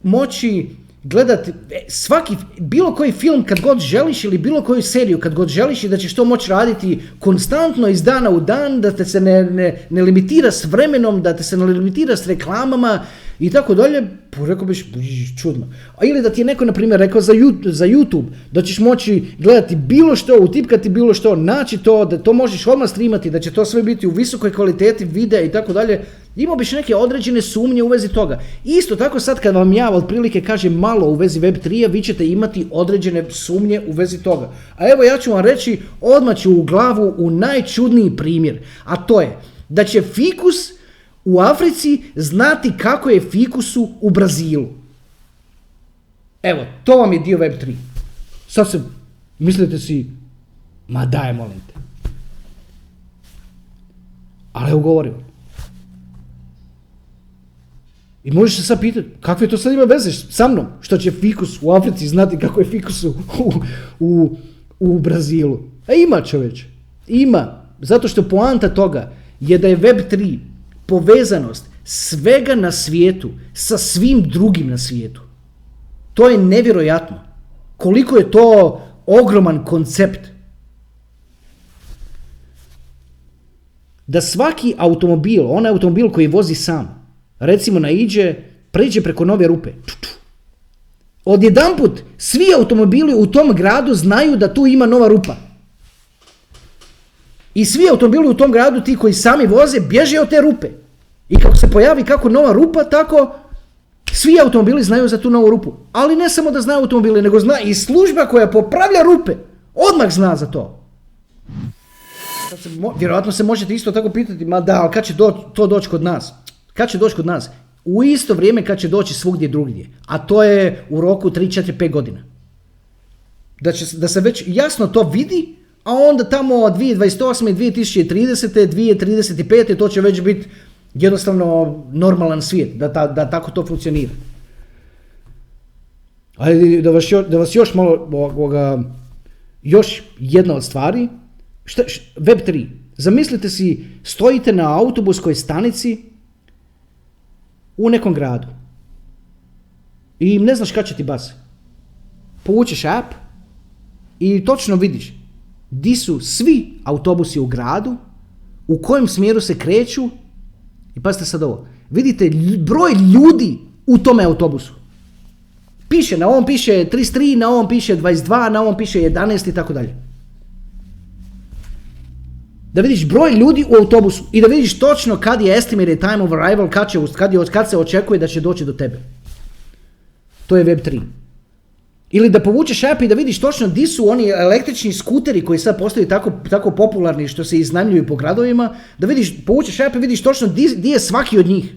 moći gledati e, svaki, bilo koji film kad god želiš ili bilo koju seriju kad god želiš i da ćeš to moći raditi konstantno iz dana u dan, da te se ne, ne, ne limitira s vremenom, da te se ne limitira s reklamama i tako dalje, rekao biš čudno. A ili da ti je neko, na primjer, rekao za, za YouTube, da ćeš moći gledati bilo što, utipkati bilo što, naći to, da to možeš odmah streamati, da će to sve biti u visokoj kvaliteti videa i tako dalje, imao biš neke određene sumnje u vezi toga. Isto tako sad kad vam ja otprilike kažem malo u vezi Web 3 vi ćete imati određene sumnje u vezi toga. A evo ja ću vam reći, odmah ću u glavu u najčudniji primjer, a to je da će fikus u Africi znati kako je fikusu u Brazilu. Evo, to vam je dio Web 3. Sad se, mislite si, ma daj, molim te. Ali evo govorim. I možeš se sad pitati, kakve to sad ima veze sa mnom? Što će fikus u Africi znati kako je fikus u, u, u Brazilu? A ima čoveč, ima. Zato što poanta toga je da je Web 3 povezanost svega na svijetu sa svim drugim na svijetu. To je nevjerojatno. Koliko je to ogroman koncept. Da svaki automobil, onaj automobil koji vozi sam, recimo naiđe, pređe preko nove rupe. Odjedanput svi automobili u tom gradu znaju da tu ima nova rupa. I svi automobili u tom gradu, ti koji sami voze, bježe od te rupe. I kako se pojavi kako nova rupa, tako svi automobili znaju za tu novu rupu. Ali ne samo da znaju automobili, nego zna i služba koja popravlja rupe. Odmah zna za to. se, vjerojatno se možete isto tako pitati, ma da, ali kad će to doći kod nas? Kad će doći kod nas? U isto vrijeme kad će doći svugdje drugdje. A to je u roku 3, 4, 5 godina. Da, će, da se već jasno to vidi, a onda tamo 2028. 2030. 2035. to će već biti jednostavno normalan svijet, da, ta, da tako to funkcionira. Ali da vas, još, da vas još malo, ovoga, još jedna od stvari, šta, Web 3. Zamislite si, stojite na autobuskoj stanici u nekom gradu i ne znaš kada će ti bas. Povučeš app i točno vidiš di su svi autobusi u gradu, u kojem smjeru se kreću i pazite sad ovo. Vidite broj ljudi u tome autobusu. Piše, na ovom piše 33, na ovom piše 22, na ovom piše 11 i tako dalje. Da vidiš broj ljudi u autobusu i da vidiš točno kad je estimated time of arrival, kad, će, kad, je, kad se očekuje da će doći do tebe. To je Web 3. Ili da povučeš app i da vidiš točno di su oni električni skuteri koji sad postaju tako, tako popularni što se iznajmljuju po gradovima, da vidiš, povučeš app i vidiš točno di, je svaki od njih.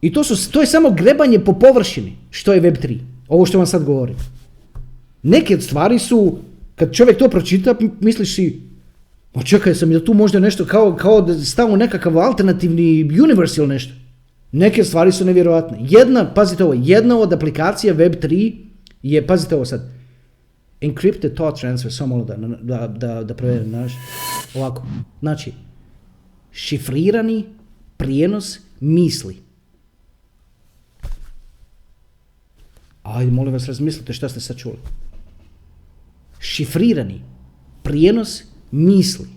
I to, su, to je samo grebanje po površini, što je Web3. Ovo što vam sad govorim. Neke stvari su, kad čovjek to pročita, misliš si, ma čekaj sam da tu možda nešto kao, kao da stavimo nekakav alternativni universe ili nešto. Neke stvari su nevjerojatne. Jedna, pazite ovo, jedna od aplikacija Web3 je, pazite ovo sad, encrypted thought transfer, samo malo da, da, da, da provjerim, znaš, ovako, znači, šifrirani prijenos misli. Ajde, molim vas, razmislite šta ste sad čuli. Šifrirani prijenos misli.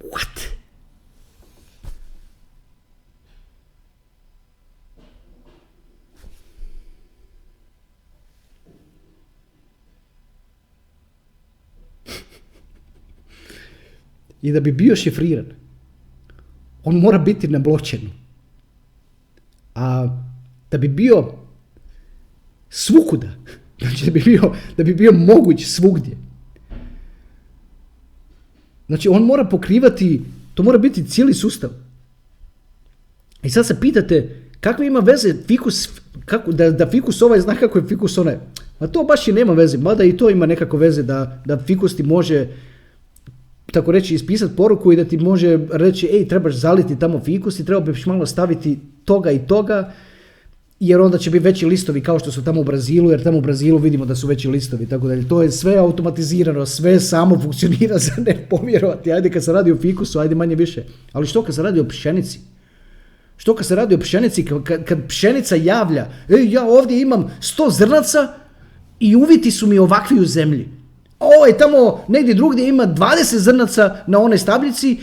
What? I da bi bio šifriran, on mora biti na blockchainu. A da bi bio svukuda, znači da bi bio, da bi bio moguć svugdje. Znači on mora pokrivati, to mora biti cijeli sustav. I sad se pitate kakve ima veze fikus, kako, da, da fikus ovaj zna kako je fikus onaj. A to baš i nema veze, mada i to ima nekako veze da, da fikus ti može tako reći ispisati poruku i da ti može reći ej trebaš zaliti tamo fikus i treba biš malo staviti toga i toga jer onda će biti veći listovi kao što su tamo u Brazilu, jer tamo u Brazilu vidimo da su veći listovi, tako dalje. To je sve automatizirano, sve samo funkcionira za ne povjerovati. Ajde kad se radi o fikusu, ajde manje više. Ali što kad se radi o pšenici? Što kad se radi o pšenici, kad, kad pšenica javlja, ej, ja ovdje imam 100 zrnaca i uviti su mi ovakvi u zemlji. Ovo je tamo negdje drugdje ima 20 zrnaca na onoj stabljici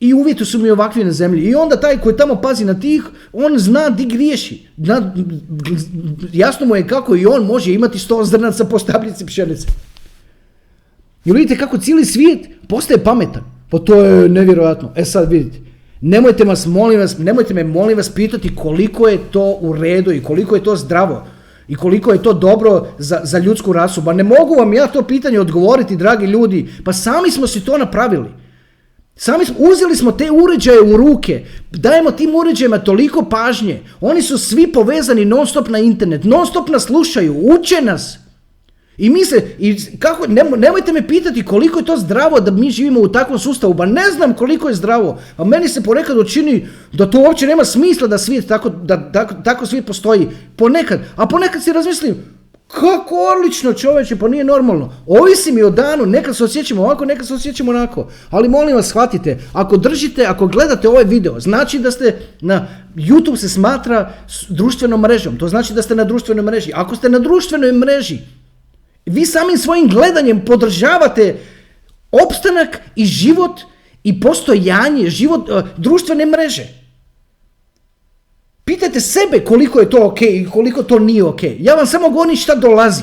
i uvjeti su mi ovakvi na zemlji. I onda taj koji tamo pazi na tih, on zna di griješi. Jasno mu je kako i on može imati 100 zrnaca po stabljici pšenice. I vidite kako cijeli svijet postaje pametan. Pa to je nevjerojatno. E sad vidite. Nemojte, vas, molim vas, nemojte me molim vas pitati koliko je to u redu i koliko je to zdravo i koliko je to dobro za, za ljudsku rasu. Ba ne mogu vam ja to pitanje odgovoriti, dragi ljudi. Pa sami smo si to napravili. Sami smo, uzeli smo te uređaje u ruke, dajemo tim uređajima toliko pažnje. Oni su svi povezani non stop na internet, non stop nas slušaju, uče nas. I mi se, i kako, nemojte me pitati koliko je to zdravo da mi živimo u takvom sustavu, ba ne znam koliko je zdravo, a meni se ponekad učini da to uopće nema smisla da svijet tako, da, tako, tako svijet postoji, ponekad, a ponekad si razmislim, kako odlično čovječe, pa nije normalno. Ovisi mi o danu, nekad se osjećamo ovako, nekad se osjećamo onako. Ali molim vas, shvatite, ako držite, ako gledate ovaj video, znači da ste na YouTube se smatra društvenom mrežom. To znači da ste na društvenoj mreži. Ako ste na društvenoj mreži, vi samim svojim gledanjem podržavate opstanak i život i postojanje život uh, društvene mreže. Pitajte sebe koliko je to ok i koliko to nije ok. Ja vam samo govorim šta dolazi.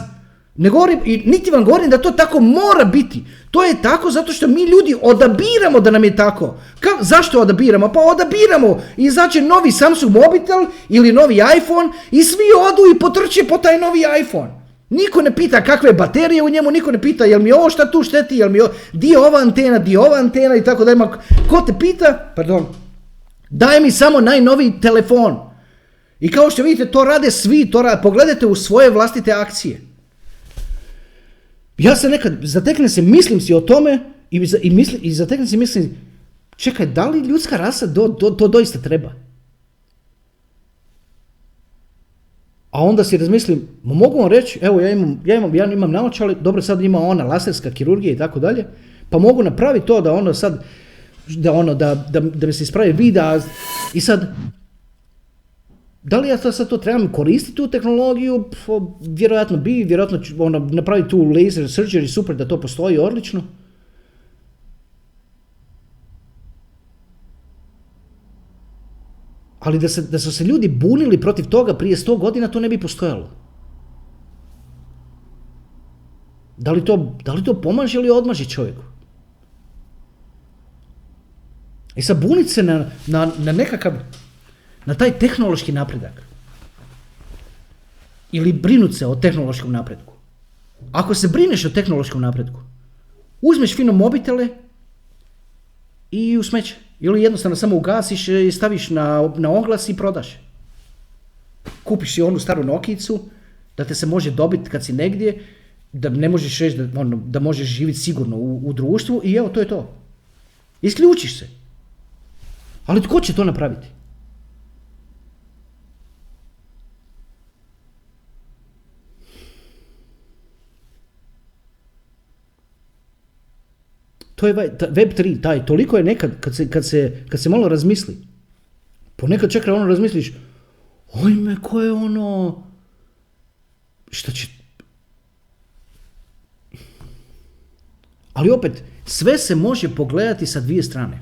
Ne govorim, i niti vam govorim da to tako mora biti. To je tako zato što mi ljudi odabiramo da nam je tako. Ka, zašto odabiramo? Pa odabiramo. Izađe novi Samsung mobitel ili novi iPhone i svi odu i potrče po taj novi iPhone. Niko ne pita kakve baterije u njemu, niko ne pita jel mi ovo šta tu šteti, jel mi ovo, di je ova antena, di je ova antena i tako da ima. Ko te pita, pardon, daj mi samo najnoviji telefon. I kao što vidite, to rade svi, to rade, pogledajte u svoje vlastite akcije. Ja se nekad, zateknem se, mislim si o tome i, i, misli, i zateknem se mislim, čekaj, da li ljudska rasa do, do, to doista treba? A onda si razmislim, mogu vam reći, evo ja imam, ja imam, ja imam naočale, dobro sad ima ona laserska kirurgija i tako dalje, pa mogu napraviti to da ono sad, da ono, da, da, da mi se ispravi vida i sad, da li ja to sad to trebam koristiti tu tehnologiju? vjerojatno bi, vjerojatno ću ono, napraviti tu laser surgery, super da to postoji, odlično. Ali da, se, da su se ljudi bunili protiv toga prije sto godina, to ne bi postojalo. Da li to, da li to pomaže ili odmaže čovjeku? I sad buniti se na, na, na nekakav, na taj tehnološki napredak. Ili brinuti se o tehnološkom napretku. Ako se brineš o tehnološkom napretku, uzmeš fino mobitele i u. Ili jednostavno samo ugasiš i staviš na, na oglas i prodaš. Kupiš si onu staru nokicu, da te se može dobiti kad si negdje, da ne možeš reći da, ono, da možeš živjeti sigurno u, u društvu i evo, to je to. Isključiš se. Ali tko će to napraviti? To je web 3, taj, toliko je nekad, kad se, kad se, kad se malo razmisli, ponekad čekaj ono razmisliš, ojme, ko je ono, šta će... Ali opet, sve se može pogledati sa dvije strane.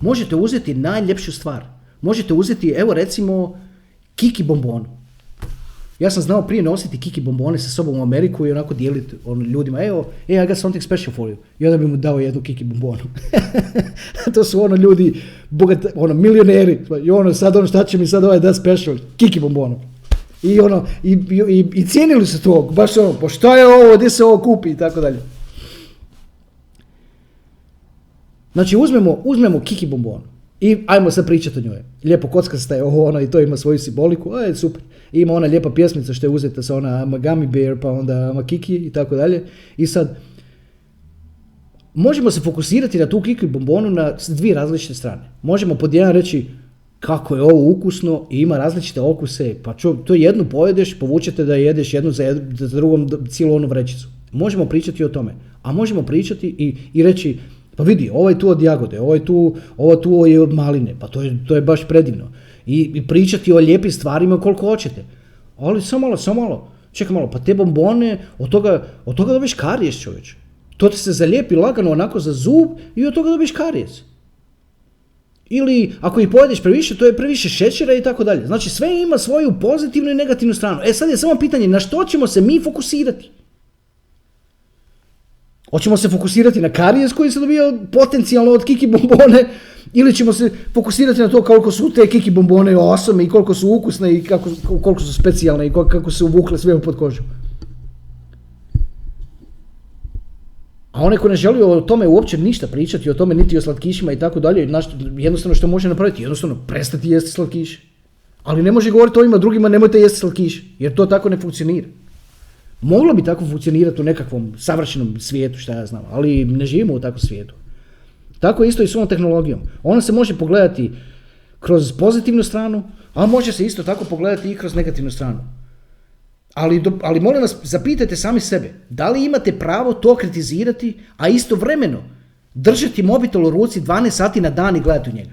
Možete uzeti najljepšu stvar. Možete uzeti, evo recimo, kiki bombonu. Ja sam znao prije nositi kiki bombone sa sobom u Ameriku i onako dijeliti ono, ljudima, evo, hey, I got something special for you. I onda bi mu dao jednu kiki bombonu. to su ono ljudi, bogat, ono, milioneri. I ono, sad ono, šta će mi sad ovaj da special? Kiki bombonu. I ono, i, i, i cijenili su to, baš ono, pa šta je ovo, gdje se ovo kupi i tako dalje. Znači uzmemo, uzmemo kiki bombonu i ajmo sad pričati o njoj. Lijepo kocka staje ovo ono i to ima svoju simboliku, je super. I ima ona lijepa pjesmica što je uzeta sa ona Magami Bear pa onda Makiki i tako dalje. I sad, možemo se fokusirati na tu kiki bombonu na dvije različite strane. Možemo pod jedan reći kako je ovo ukusno i ima različite okuse, pa čo, to jednu pojedeš, povučete da jedeš jednu za, jednu, za drugom cijelu onu vrećicu. Možemo pričati o tome, a možemo pričati i, i reći, pa vidi, ovo je tu od jagode, ovo je tu, ovo tu je od maline, pa to je, to je baš predivno. I, I pričati o lijepim stvarima koliko hoćete. Ali samo malo, samo malo. Čekaj malo, pa te bombone, od toga, od toga dobiš karijes čovječ. To ti se zalijepi lagano onako za zub i od toga dobiš karijes. Ili ako ih pojedeš previše, to je previše šećera i tako dalje. Znači sve ima svoju pozitivnu i negativnu stranu. E sad je samo pitanje na što ćemo se mi fokusirati. Hoćemo se fokusirati na karijes koji se dobija potencijalno od kiki bombone ili ćemo se fokusirati na to koliko su te kiki bombone awesome i koliko su ukusne i kako, koliko su specijalne i kako su uvukle sve pod kožu. A onaj ko ne želi o tome uopće ništa pričati, o tome niti o slatkišima i tako dalje, jednostavno što može napraviti, jednostavno prestati jesti slatkiš. Ali ne može govoriti ovima drugima nemojte jesti slatkiš, jer to tako ne funkcionira. Moglo bi tako funkcionirati u nekakvom savršenom svijetu, šta ja znam, ali ne živimo u takvom svijetu. Tako isto i s ovom tehnologijom. Ona se može pogledati kroz pozitivnu stranu, a može se isto tako pogledati i kroz negativnu stranu. Ali, ali molim vas, zapitajte sami sebe, da li imate pravo to kritizirati, a istovremeno držati mobitel u ruci 12 sati na dan i gledati u njega?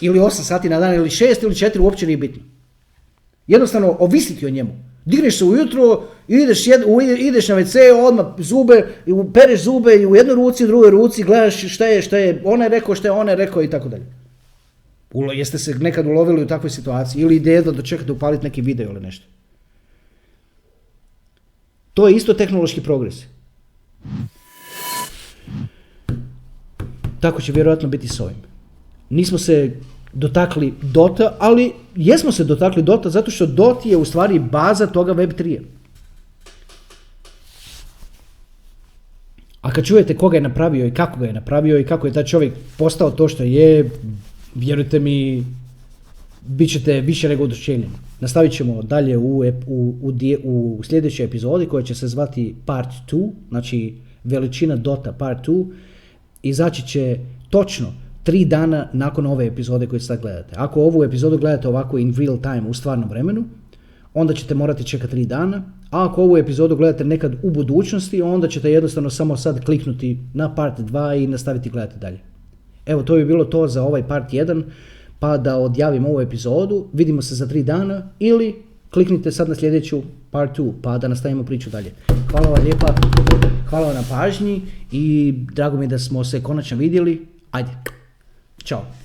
Ili 8 sati na dan, ili 6 ili 4, uopće nije bitno. Jednostavno, ovisiti o njemu. Digneš se ujutro, ideš, jed, ideš na WC, odmah zube, pereš zube i u jednoj ruci, u drugoj ruci, gledaš šta je, šta je ona rekao, šta je ona rekao i tako dalje. Jeste se nekad ulovili u takvoj situaciji ili ideja da dočekate upaliti neki video ili nešto. To je isto tehnološki progres. Tako će vjerojatno biti s ovim. Nismo se dotakli Dota, ali jesmo se dotakli Dota zato što Dot je u stvari baza toga Web3. A kad čujete koga je napravio i kako ga je napravio i kako je taj čovjek postao to što je, vjerujte mi, bit ćete više nego oduševljeni. Nastavit ćemo dalje u, u, u, u sljedećoj epizodi koja će se zvati Part 2, znači veličina Dota Part 2. Izaći će točno tri dana nakon ove epizode koju sad gledate. Ako ovu epizodu gledate ovako in real time, u stvarnom vremenu, onda ćete morati čekati tri dana, a ako ovu epizodu gledate nekad u budućnosti, onda ćete jednostavno samo sad kliknuti na part 2 i nastaviti gledati dalje. Evo, to bi bilo to za ovaj part 1 pa da odjavim ovu epizodu, vidimo se za tri dana ili kliknite sad na sljedeću part 2 pa da nastavimo priču dalje. Hvala vam lijepa, hvala vam na pažnji i drago mi je da smo se konačno vidjeli. Ajde, Ciao.